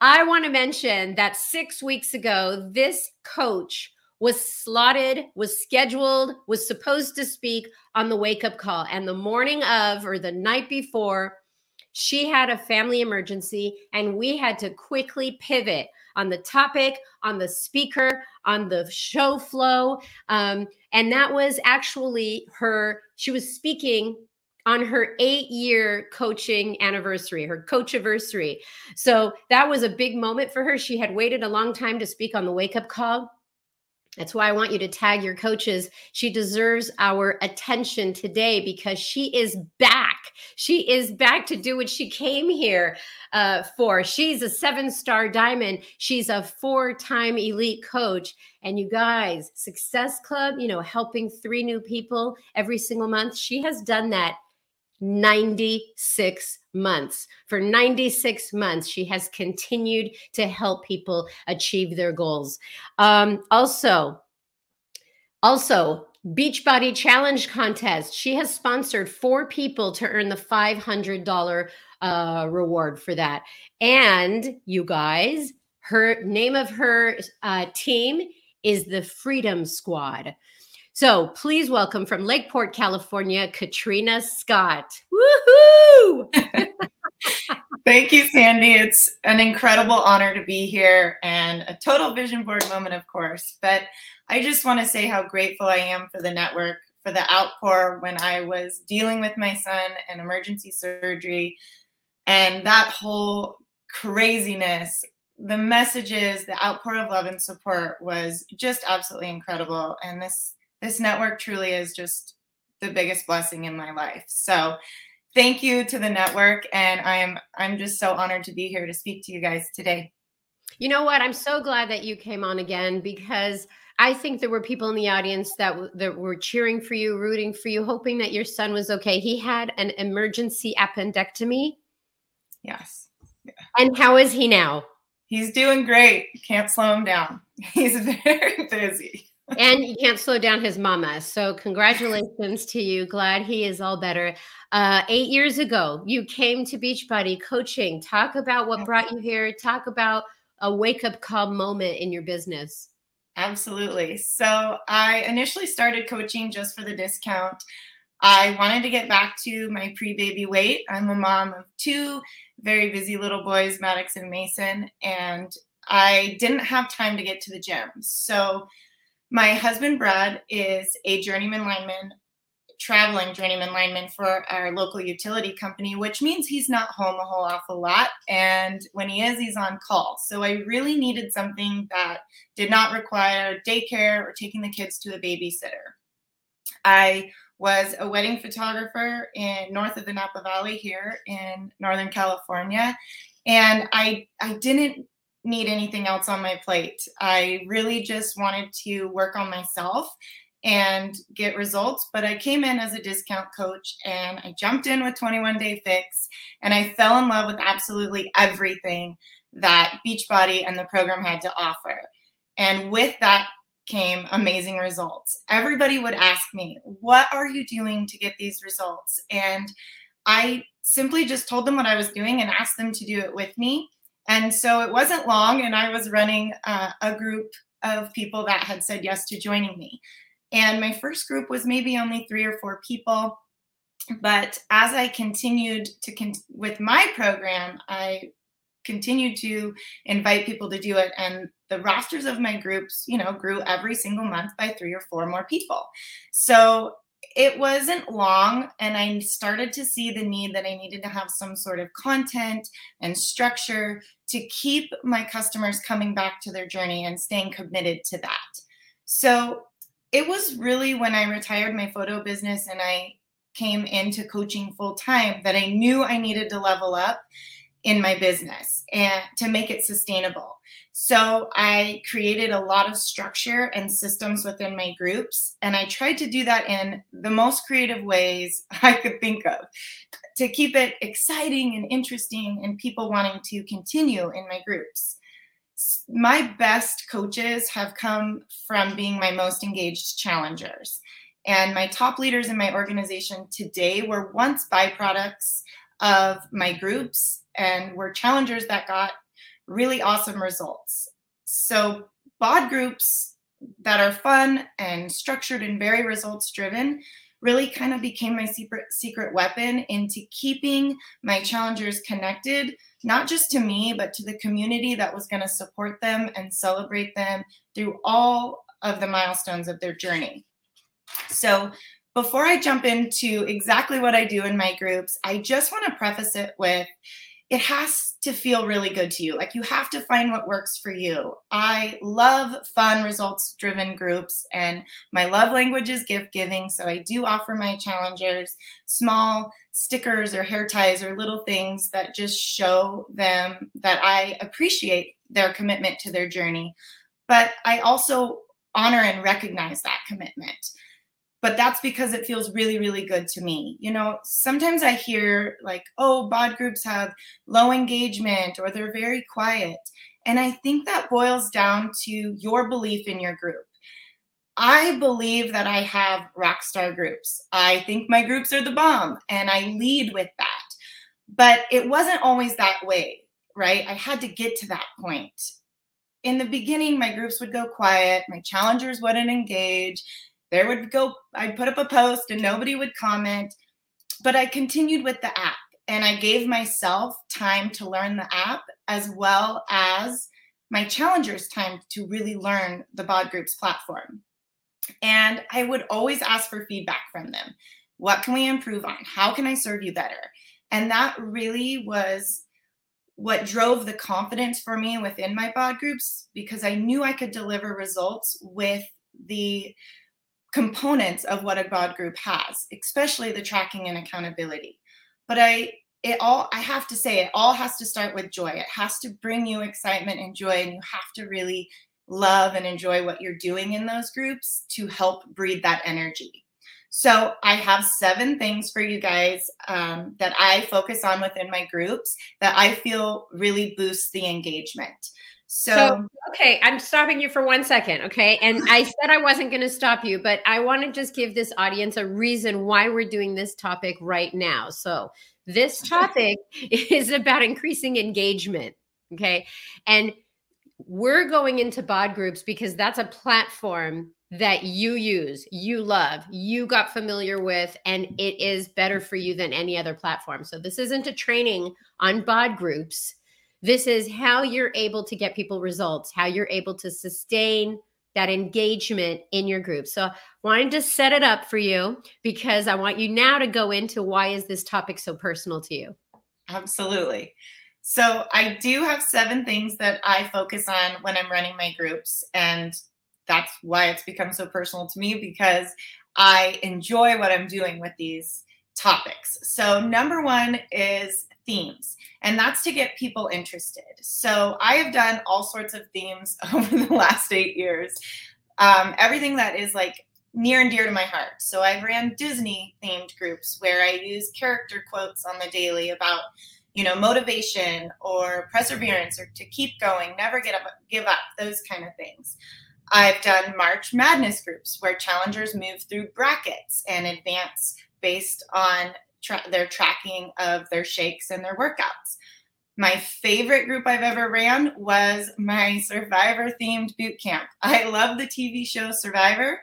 I want to mention that six weeks ago, this coach was slotted, was scheduled, was supposed to speak on the wake up call. And the morning of or the night before, she had a family emergency, and we had to quickly pivot on the topic, on the speaker, on the show flow. Um, and that was actually her, she was speaking on her eight year coaching anniversary, her coach anniversary. So that was a big moment for her. She had waited a long time to speak on the wake up call. That's why I want you to tag your coaches. She deserves our attention today because she is back. She is back to do what she came here uh, for. She's a seven star diamond. She's a four time elite coach. And you guys, Success Club, you know, helping three new people every single month. She has done that 96 months. For 96 months, she has continued to help people achieve their goals. Um, also, also, Beachbody Challenge Contest. She has sponsored four people to earn the $500 uh, reward for that. And you guys, her name of her uh, team is the Freedom Squad. So please welcome from Lakeport, California, Katrina Scott. Woohoo! Thank you, Sandy. It's an incredible honor to be here and a total vision board moment, of course. But I just want to say how grateful I am for the network, for the outpour when I was dealing with my son and emergency surgery and that whole craziness. The messages, the outpour of love and support was just absolutely incredible. And this this network truly is just the biggest blessing in my life. So thank you to the network and I am I'm just so honored to be here to speak to you guys today. You know what? I'm so glad that you came on again because I think there were people in the audience that that were cheering for you, rooting for you, hoping that your son was okay. He had an emergency appendectomy. Yes. Yeah. And how is he now? He's doing great. Can't slow him down. He's very busy and you can't slow down his mama. So congratulations to you. Glad he is all better. Uh, eight years ago, you came to Beachbody coaching. Talk about what brought you here. Talk about a wake up call moment in your business. Absolutely. So I initially started coaching just for the discount. I wanted to get back to my pre baby weight. I'm a mom of two very busy little boys, Maddox and Mason, and I didn't have time to get to the gym. So my husband, Brad, is a journeyman lineman, traveling journeyman lineman for our local utility company, which means he's not home a whole awful lot. And when he is, he's on call. So I really needed something that did not require daycare or taking the kids to a babysitter. I was a wedding photographer in north of the Napa Valley here in Northern California. And I I didn't need anything else on my plate. I really just wanted to work on myself and get results. But I came in as a discount coach and I jumped in with 21 Day Fix and I fell in love with absolutely everything that Beachbody and the program had to offer. And with that came amazing results. Everybody would ask me, What are you doing to get these results? And I simply just told them what I was doing and asked them to do it with me. And so it wasn't long, and I was running uh, a group of people that had said yes to joining me. And my first group was maybe only three or four people. But as I continued to con- with my program, I continued to invite people to do it. And the rosters of my groups, you know, grew every single month by three or four more people. So it wasn't long and i started to see the need that i needed to have some sort of content and structure to keep my customers coming back to their journey and staying committed to that. So it was really when i retired my photo business and i came into coaching full time that i knew i needed to level up in my business and to make it sustainable so I created a lot of structure and systems within my groups. And I tried to do that in the most creative ways I could think of to keep it exciting and interesting and people wanting to continue in my groups. My best coaches have come from being my most engaged challengers. And my top leaders in my organization today were once byproducts of my groups and were challengers that got really awesome results. So, BOD groups that are fun and structured and very results driven really kind of became my secret secret weapon into keeping my challengers connected not just to me but to the community that was going to support them and celebrate them through all of the milestones of their journey so before i jump into exactly what i do in my groups i just want to preface it with it has to feel really good to you. Like you have to find what works for you. I love fun, results driven groups, and my love language is gift giving. So I do offer my challengers small stickers or hair ties or little things that just show them that I appreciate their commitment to their journey. But I also honor and recognize that commitment but that's because it feels really really good to me. You know sometimes i hear like oh bod groups have low engagement or they're very quiet and i think that boils down to your belief in your group. I believe that i have rock star groups. I think my groups are the bomb and i lead with that. But it wasn't always that way right? I had to get to that point. In the beginning my groups would go quiet my challengers wouldn't engage there would go, I'd put up a post and nobody would comment. But I continued with the app and I gave myself time to learn the app as well as my challengers time to really learn the BOD Groups platform. And I would always ask for feedback from them. What can we improve on? How can I serve you better? And that really was what drove the confidence for me within my BOD groups because I knew I could deliver results with the components of what a bod group has, especially the tracking and accountability. But I it all I have to say it all has to start with joy. It has to bring you excitement and joy and you have to really love and enjoy what you're doing in those groups to help breed that energy. So I have seven things for you guys um, that I focus on within my groups that I feel really boosts the engagement. So, so, okay, I'm stopping you for one second. Okay. And I said I wasn't going to stop you, but I want to just give this audience a reason why we're doing this topic right now. So, this topic is about increasing engagement. Okay. And we're going into bod groups because that's a platform that you use, you love, you got familiar with, and it is better for you than any other platform. So, this isn't a training on bod groups this is how you're able to get people results, how you're able to sustain that engagement in your group. So, I wanted to set it up for you because I want you now to go into why is this topic so personal to you? Absolutely. So, I do have seven things that I focus on when I'm running my groups and that's why it's become so personal to me because I enjoy what I'm doing with these topics. So, number one is themes and that's to get people interested. So I have done all sorts of themes over the last eight years. Um, everything that is like near and dear to my heart. So I've ran Disney themed groups where I use character quotes on the daily about you know motivation or perseverance or to keep going, never get up, give up, those kind of things. I've done March Madness groups where challengers move through brackets and advance based on tra- their tracking of their shakes and their workouts. My favorite group I've ever ran was my Survivor themed boot camp. I love the TV show Survivor,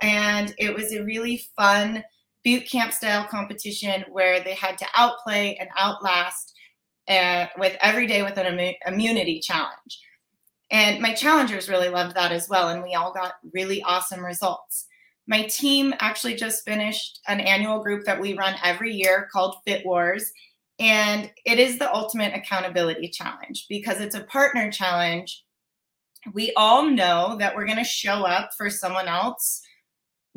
and it was a really fun boot camp style competition where they had to outplay and outlast uh, with every day with an immunity challenge. And my challengers really loved that as well, and we all got really awesome results. My team actually just finished an annual group that we run every year called Fit Wars. And it is the ultimate accountability challenge because it's a partner challenge. We all know that we're going to show up for someone else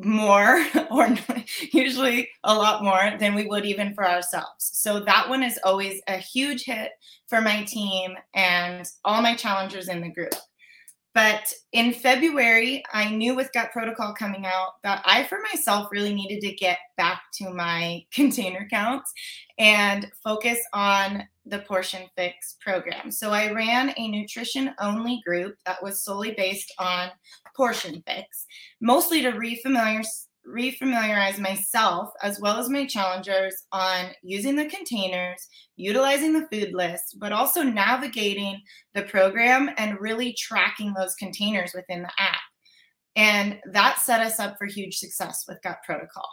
more, or usually a lot more than we would even for ourselves. So that one is always a huge hit for my team and all my challengers in the group. But in February, I knew with Gut Protocol coming out that I, for myself, really needed to get back to my container counts and focus on the Portion Fix program. So I ran a nutrition only group that was solely based on Portion Fix, mostly to refamiliar, refamiliarize myself as well as my challengers on using the containers, utilizing the food list, but also navigating the program and really tracking those containers within the app. And that set us up for huge success with Gut Protocol.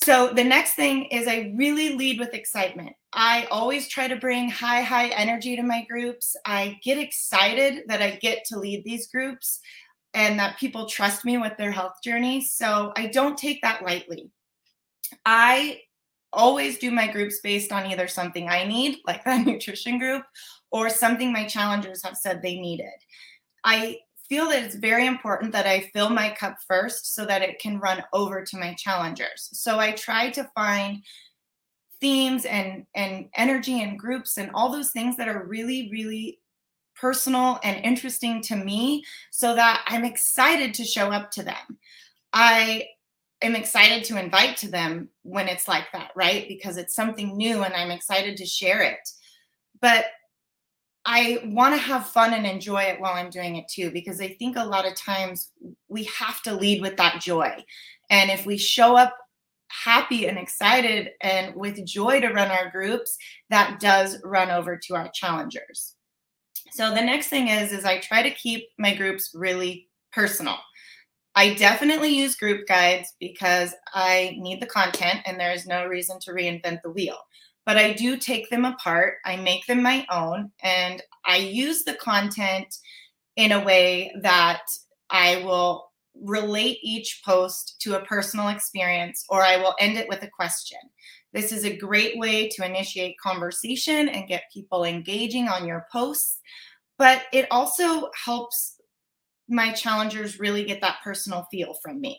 So the next thing is I really lead with excitement. I always try to bring high, high energy to my groups. I get excited that I get to lead these groups and that people trust me with their health journey. So I don't take that lightly. I always do my groups based on either something I need, like that nutrition group, or something my challengers have said they needed. I feel that it's very important that I fill my cup first so that it can run over to my challengers. So I try to find themes and and energy and groups and all those things that are really really personal and interesting to me so that I'm excited to show up to them. I am excited to invite to them when it's like that, right? Because it's something new and I'm excited to share it. But I want to have fun and enjoy it while I'm doing it too, because I think a lot of times we have to lead with that joy. And if we show up happy and excited and with joy to run our groups, that does run over to our challengers. So the next thing is is I try to keep my groups really personal. I definitely use group guides because I need the content and there is no reason to reinvent the wheel but I do take them apart. I make them my own and I use the content in a way that I will relate each post to a personal experience or I will end it with a question. This is a great way to initiate conversation and get people engaging on your posts, but it also helps my challengers really get that personal feel from me.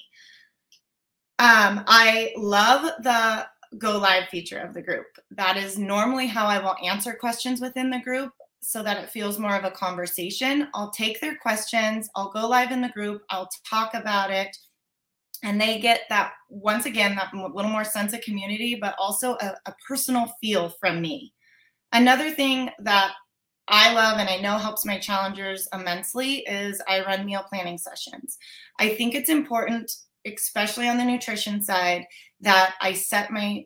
Um, I love the go live feature of the group. That is normally how I will answer questions within the group so that it feels more of a conversation. I'll take their questions, I'll go live in the group, I'll talk about it, and they get that once again that little more sense of community, but also a, a personal feel from me. Another thing that I love and I know helps my challengers immensely is I run meal planning sessions. I think it's important especially on the nutrition side, that I set my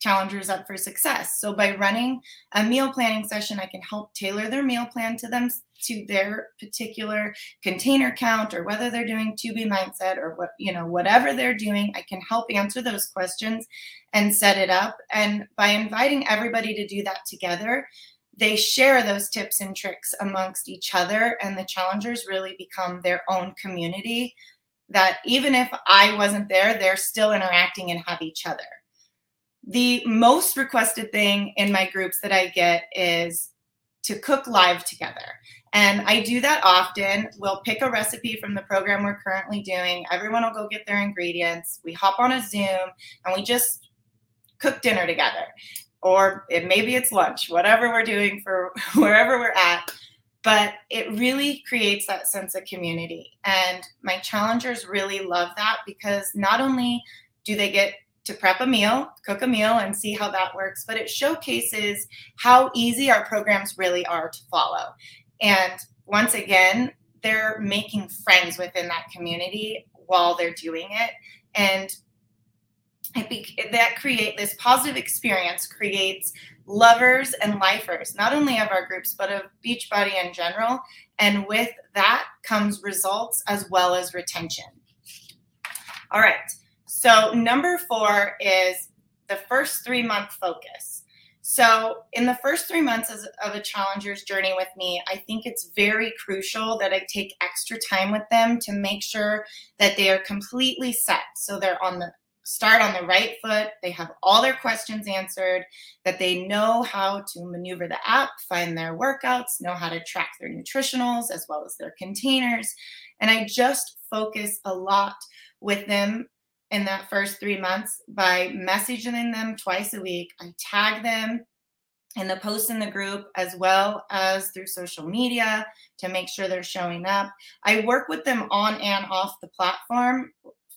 challengers up for success. So by running a meal planning session, I can help tailor their meal plan to them to their particular container count or whether they're doing 2B mindset or what, you know, whatever they're doing, I can help answer those questions and set it up. And by inviting everybody to do that together, they share those tips and tricks amongst each other and the challengers really become their own community that even if I wasn't there, they're still interacting and have each other. The most requested thing in my groups that I get is to cook live together. And I do that often. We'll pick a recipe from the program we're currently doing. Everyone will go get their ingredients. We hop on a Zoom and we just cook dinner together. Or it, maybe it's lunch, whatever we're doing for wherever we're at but it really creates that sense of community. And my challengers really love that because not only do they get to prep a meal, cook a meal, and see how that works, but it showcases how easy our programs really are to follow. And once again, they're making friends within that community while they're doing it. And I think that create this positive experience creates lovers and lifers, not only of our groups, but of Beachbody in general. And with that comes results as well as retention. All right. So, number four is the first three month focus. So, in the first three months of a challenger's journey with me, I think it's very crucial that I take extra time with them to make sure that they are completely set. So, they're on the start on the right foot, they have all their questions answered, that they know how to maneuver the app, find their workouts, know how to track their nutritionals as well as their containers. And I just focus a lot with them in that first three months by messaging them twice a week. I tag them in the posts in the group as well as through social media to make sure they're showing up. I work with them on and off the platform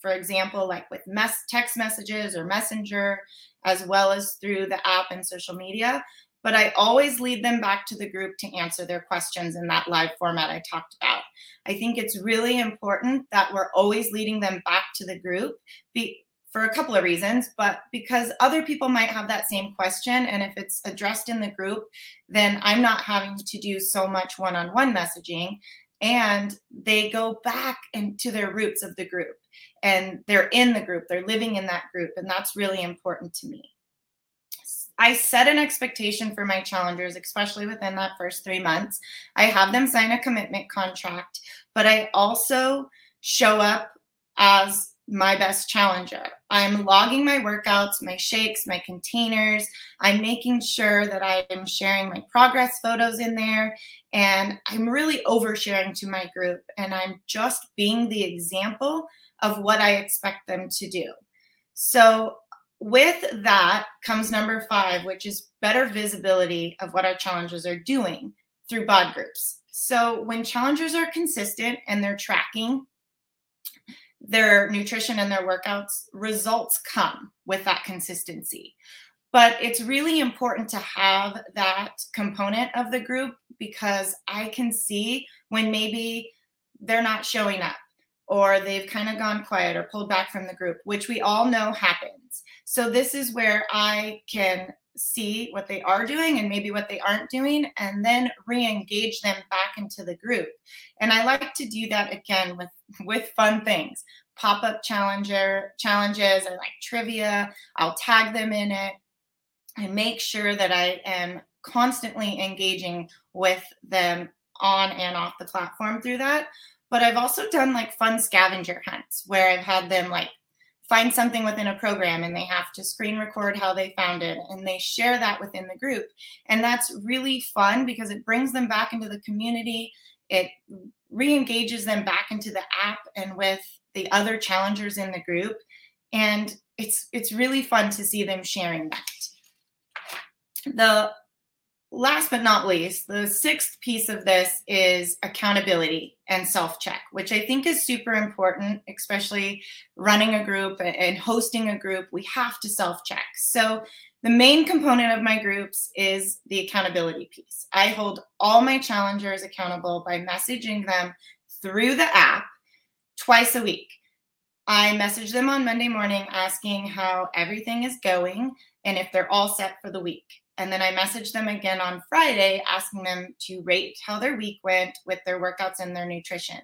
for example, like with mess, text messages or messenger, as well as through the app and social media. But I always lead them back to the group to answer their questions in that live format I talked about. I think it's really important that we're always leading them back to the group be, for a couple of reasons, but because other people might have that same question. And if it's addressed in the group, then I'm not having to do so much one on one messaging. And they go back into their roots of the group and they're in the group, they're living in that group. And that's really important to me. I set an expectation for my challengers, especially within that first three months. I have them sign a commitment contract, but I also show up as my best challenger. I'm logging my workouts, my shakes, my containers. I'm making sure that I am sharing my progress photos in there. And I'm really oversharing to my group. And I'm just being the example of what I expect them to do. So, with that comes number five, which is better visibility of what our challengers are doing through bod groups. So, when challengers are consistent and they're tracking their nutrition and their workouts, results come with that consistency. But it's really important to have that component of the group because I can see when maybe they're not showing up or they've kind of gone quiet or pulled back from the group, which we all know happens. So, this is where I can see what they are doing and maybe what they aren't doing and then re-engage them back into the group. And i like to do that again with with fun things. Pop-up challenger challenges or like trivia i'll tag them in it and make sure that i am constantly engaging with them on and off the platform through that but i've also done like fun scavenger hunts where i've had them like find something within a program and they have to screen record how they found it and they share that within the group. And that's really fun because it brings them back into the community. It re engages them back into the app and with the other challengers in the group. And it's it's really fun to see them sharing that. The last but not least, the sixth piece of this is accountability and self check, which I think is super important, especially running a group and hosting a group. We have to self check. So, the main component of my groups is the accountability piece. I hold all my challengers accountable by messaging them through the app twice a week. I message them on Monday morning asking how everything is going and if they're all set for the week. And then I message them again on Friday, asking them to rate how their week went with their workouts and their nutrition.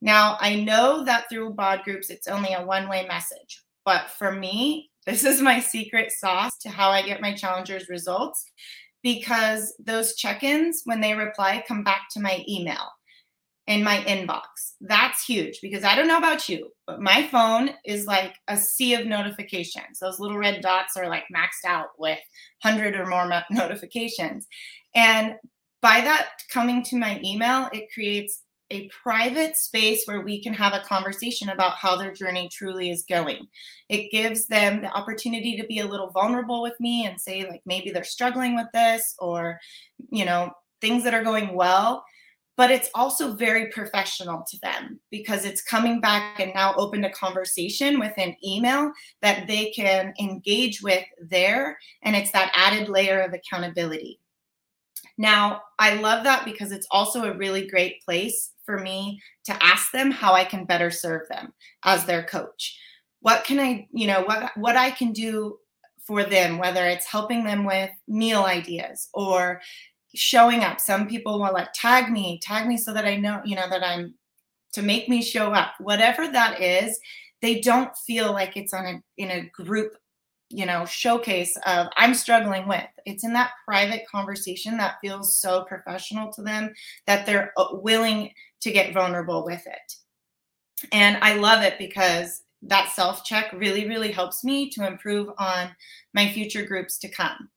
Now, I know that through BOD groups, it's only a one way message. But for me, this is my secret sauce to how I get my challengers results because those check ins, when they reply, come back to my email in my inbox. That's huge because I don't know about you, but my phone is like a sea of notifications. Those little red dots are like maxed out with 100 or more notifications. And by that coming to my email, it creates a private space where we can have a conversation about how their journey truly is going. It gives them the opportunity to be a little vulnerable with me and say, like, maybe they're struggling with this or, you know, things that are going well but it's also very professional to them because it's coming back and now open to conversation with an email that they can engage with there. And it's that added layer of accountability. Now, I love that because it's also a really great place for me to ask them how I can better serve them as their coach. What can I, you know, what what I can do for them, whether it's helping them with meal ideas or showing up. Some people will like tag me, tag me so that I know, you know, that I'm to make me show up. Whatever that is, they don't feel like it's on a in a group, you know, showcase of I'm struggling with. It's in that private conversation that feels so professional to them that they're uh, willing to get vulnerable with it. And I love it because that self check really, really helps me to improve on my future groups to come.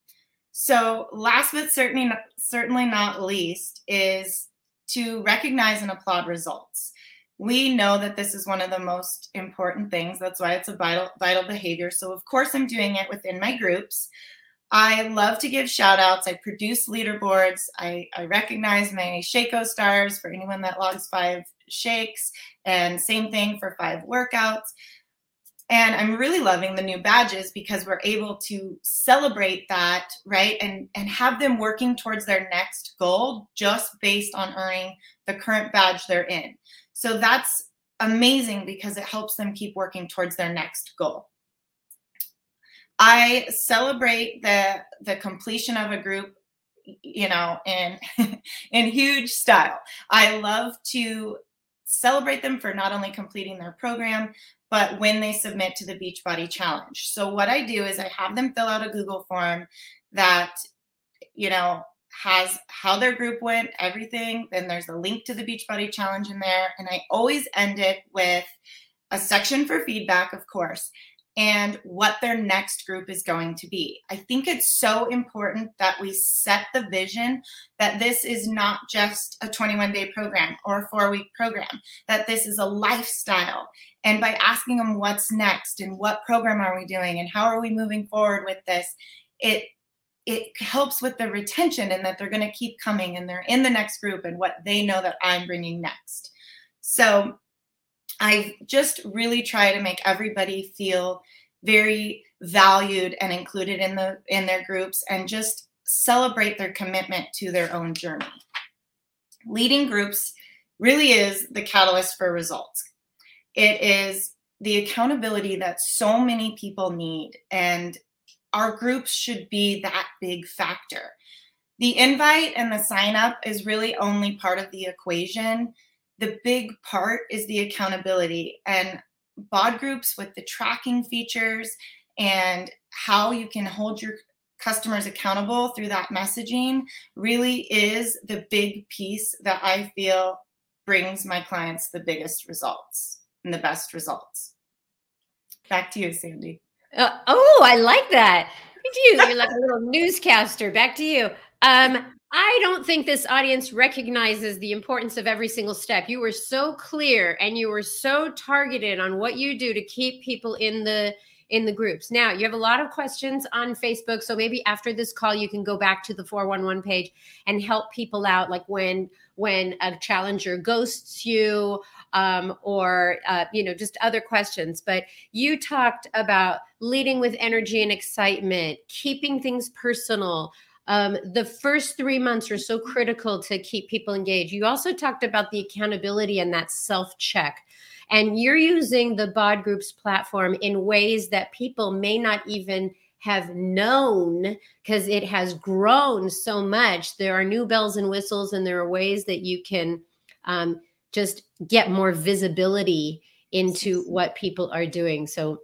So, last but certainly certainly not least is to recognize and applaud results. We know that this is one of the most important things. That's why it's a vital vital behavior. So, of course, I'm doing it within my groups. I love to give shout outs. I produce leaderboards. I, I recognize my Shako stars for anyone that logs five shakes, and same thing for five workouts And I'm really loving the new badges because we're able to celebrate that, right? And and have them working towards their next goal just based on earning the current badge they're in. So that's amazing because it helps them keep working towards their next goal. I celebrate the the completion of a group you know in in huge style. I love to celebrate them for not only completing their program but when they submit to the Beachbody Challenge. So what I do is I have them fill out a Google form that you know has how their group went, everything. Then there's a link to the Beachbody Challenge in there. And I always end it with a section for feedback, of course, and what their next group is going to be. I think it's so important that we set the vision that this is not just a 21 day program or a four week program, that this is a lifestyle. And by asking them what's next and what program are we doing and how are we moving forward with this, it it helps with the retention and that they're going to keep coming and they're in the next group and what they know that I'm bringing next. So I just really try to make everybody feel very valued and included in the in their groups and just celebrate their commitment to their own journey. Leading groups really is the catalyst for results. It is the accountability that so many people need and our groups should be that big factor. The invite and the sign up is really only part of the equation. The big part is the accountability and bod groups with the tracking features and how you can hold your customers accountable through that messaging really is the big piece that I feel brings my clients the biggest results and the best results. Back to you, Sandy. Uh, oh, I like that. You, you're like a little newscaster. Back to you. Um, I don't think this audience recognizes the importance of every single step. You were so clear and you were so targeted on what you do to keep people in the in the groups. Now, you have a lot of questions on Facebook, so maybe after this call you can go back to the 411 page and help people out like when when a challenger ghosts you um, or uh, you know just other questions but you talked about leading with energy and excitement keeping things personal um, the first three months are so critical to keep people engaged you also talked about the accountability and that self check and you're using the bod groups platform in ways that people may not even have known because it has grown so much there are new bells and whistles and there are ways that you can um, just get more visibility into what people are doing. So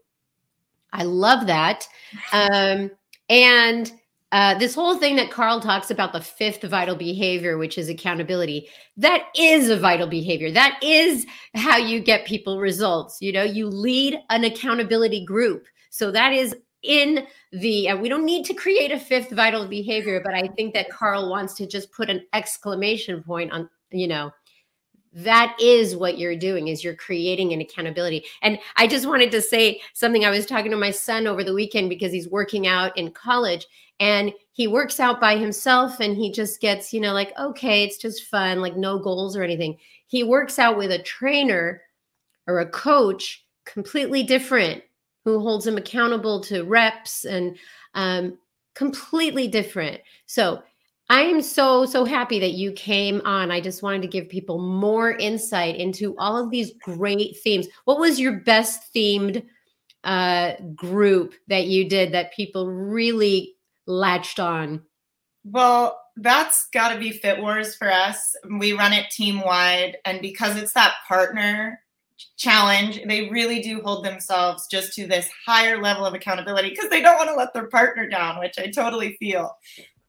I love that. Um, and uh, this whole thing that Carl talks about the fifth vital behavior, which is accountability, that is a vital behavior. That is how you get people results. You know, you lead an accountability group. So that is in the, uh, we don't need to create a fifth vital behavior, but I think that Carl wants to just put an exclamation point on, you know, that is what you're doing is you're creating an accountability. And i just wanted to say something. I was talking to my son over the weekend because he's working out in college and he works out by himself and he just gets you know like okay it's just fun like no goals or anything. He works out with a trainer or a coach completely different who holds him accountable to reps and um, completely different. So I am so, so happy that you came on. I just wanted to give people more insight into all of these great themes. What was your best themed uh, group that you did that people really latched on? Well, that's got to be Fit Wars for us. We run it team wide. And because it's that partner challenge, they really do hold themselves just to this higher level of accountability because they don't want to let their partner down, which I totally feel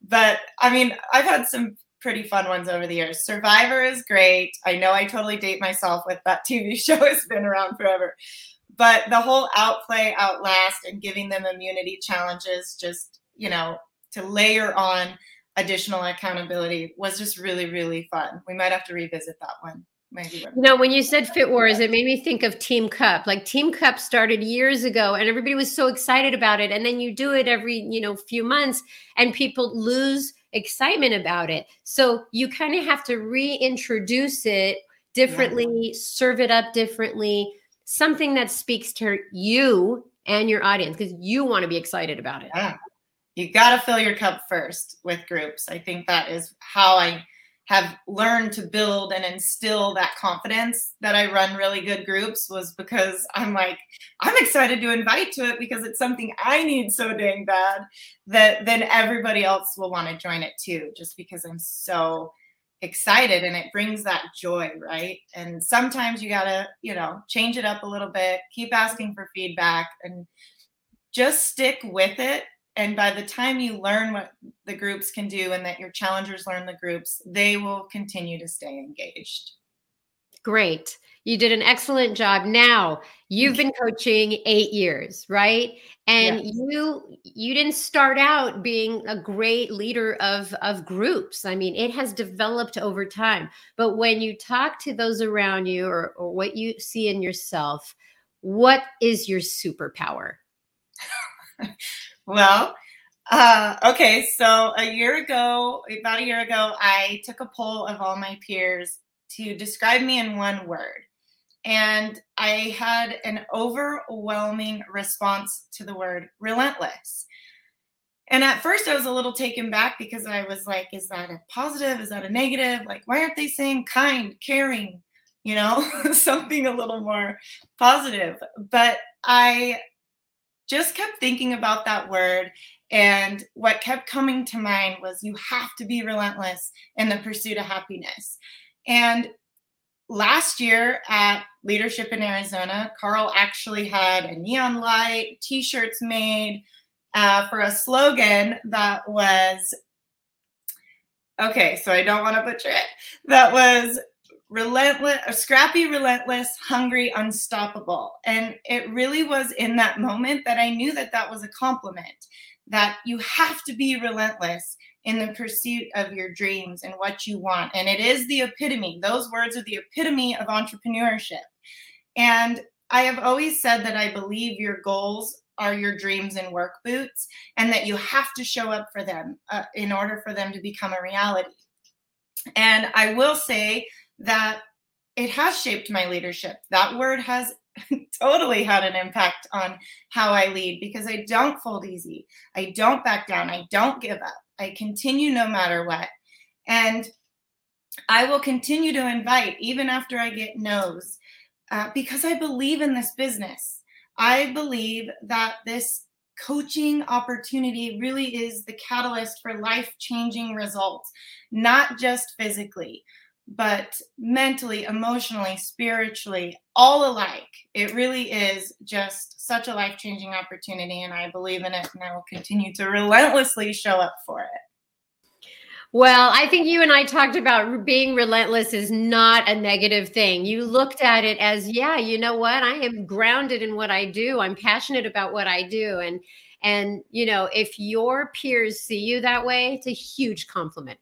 but I mean, I've had some pretty fun ones over the years. Survivor is great. I know I totally date myself with that TV show It's been around forever. But the whole outplay, outlast, and giving them immunity challenges, just, you know, to layer on additional accountability was just really, really fun. We might have to revisit that one. Maybe. You know, when you said Fit Wars, it made me think of Team Cup. Like Team Cup started years ago and everybody was so excited about it. And then you do it every, you know, few months and people lose excitement about it. So you kind of have to reintroduce it differently, yeah. serve it up differently. something that speaks to you and your audience because you want to be excited about it. Yeah. You got to fill your cup first with groups. I think that is how I have learned to build and instill that confidence that I run really good groups was because I'm like, I'm excited to invite to it because it's something I need so dang bad that then everybody else will want to join it too, just because I'm so excited and it brings that joy, right? And sometimes you got to, you know, change it up a little bit, keep asking for feedback and just stick with it. And by the time you learn what the groups can do and that your challengers learn the groups, they will continue to stay engaged. Great. You did an excellent job. Now, you've been coaching 8 years, right? And yes. you you didn't start out being a great leader of of groups. I mean, it has developed over time. But when you talk to those around you or, or what you see in yourself, what is your superpower? well, uh, okay, so a year ago, about a year ago, I took a poll of all my peers to describe me in one word. And I had an overwhelming response to the word relentless. And at first, I was a little taken back because I was like, is that a positive? Is that a negative? Like, why aren't they saying kind, caring, you know, something a little more positive? But I just kept thinking about that word. And what kept coming to mind was you have to be relentless in the pursuit of happiness. And last year at Leadership in Arizona, Carl actually had a neon light, t shirts made uh, for a slogan that was okay, so I don't want to butcher it. That was relentless, scrappy, relentless, hungry, unstoppable. And it really was in that moment that I knew that that was a compliment, that you have to be relentless in the pursuit of your dreams and what you want. And it is the epitome, those words are the epitome of entrepreneurship. And I have always said that I believe your goals are your dreams and work boots, and that you have to show up for them uh, in order for them to become a reality. And I will say that it has shaped my leadership. That word has totally had an impact on how I lead because I don't fold easy. I don't back down. I don't give up. I continue no matter what. And I will continue to invite even after I get no's uh, because I believe in this business. I believe that this coaching opportunity really is the catalyst for life changing results, not just physically, but mentally, emotionally, spiritually, all alike. It really is just such a life changing opportunity, and I believe in it, and I will continue to relentlessly show up for it. Well, I think you and I talked about being relentless is not a negative thing. You looked at it as, yeah, you know what? I am grounded in what I do. I'm passionate about what I do. And and you know, if your peers see you that way, it's a huge compliment.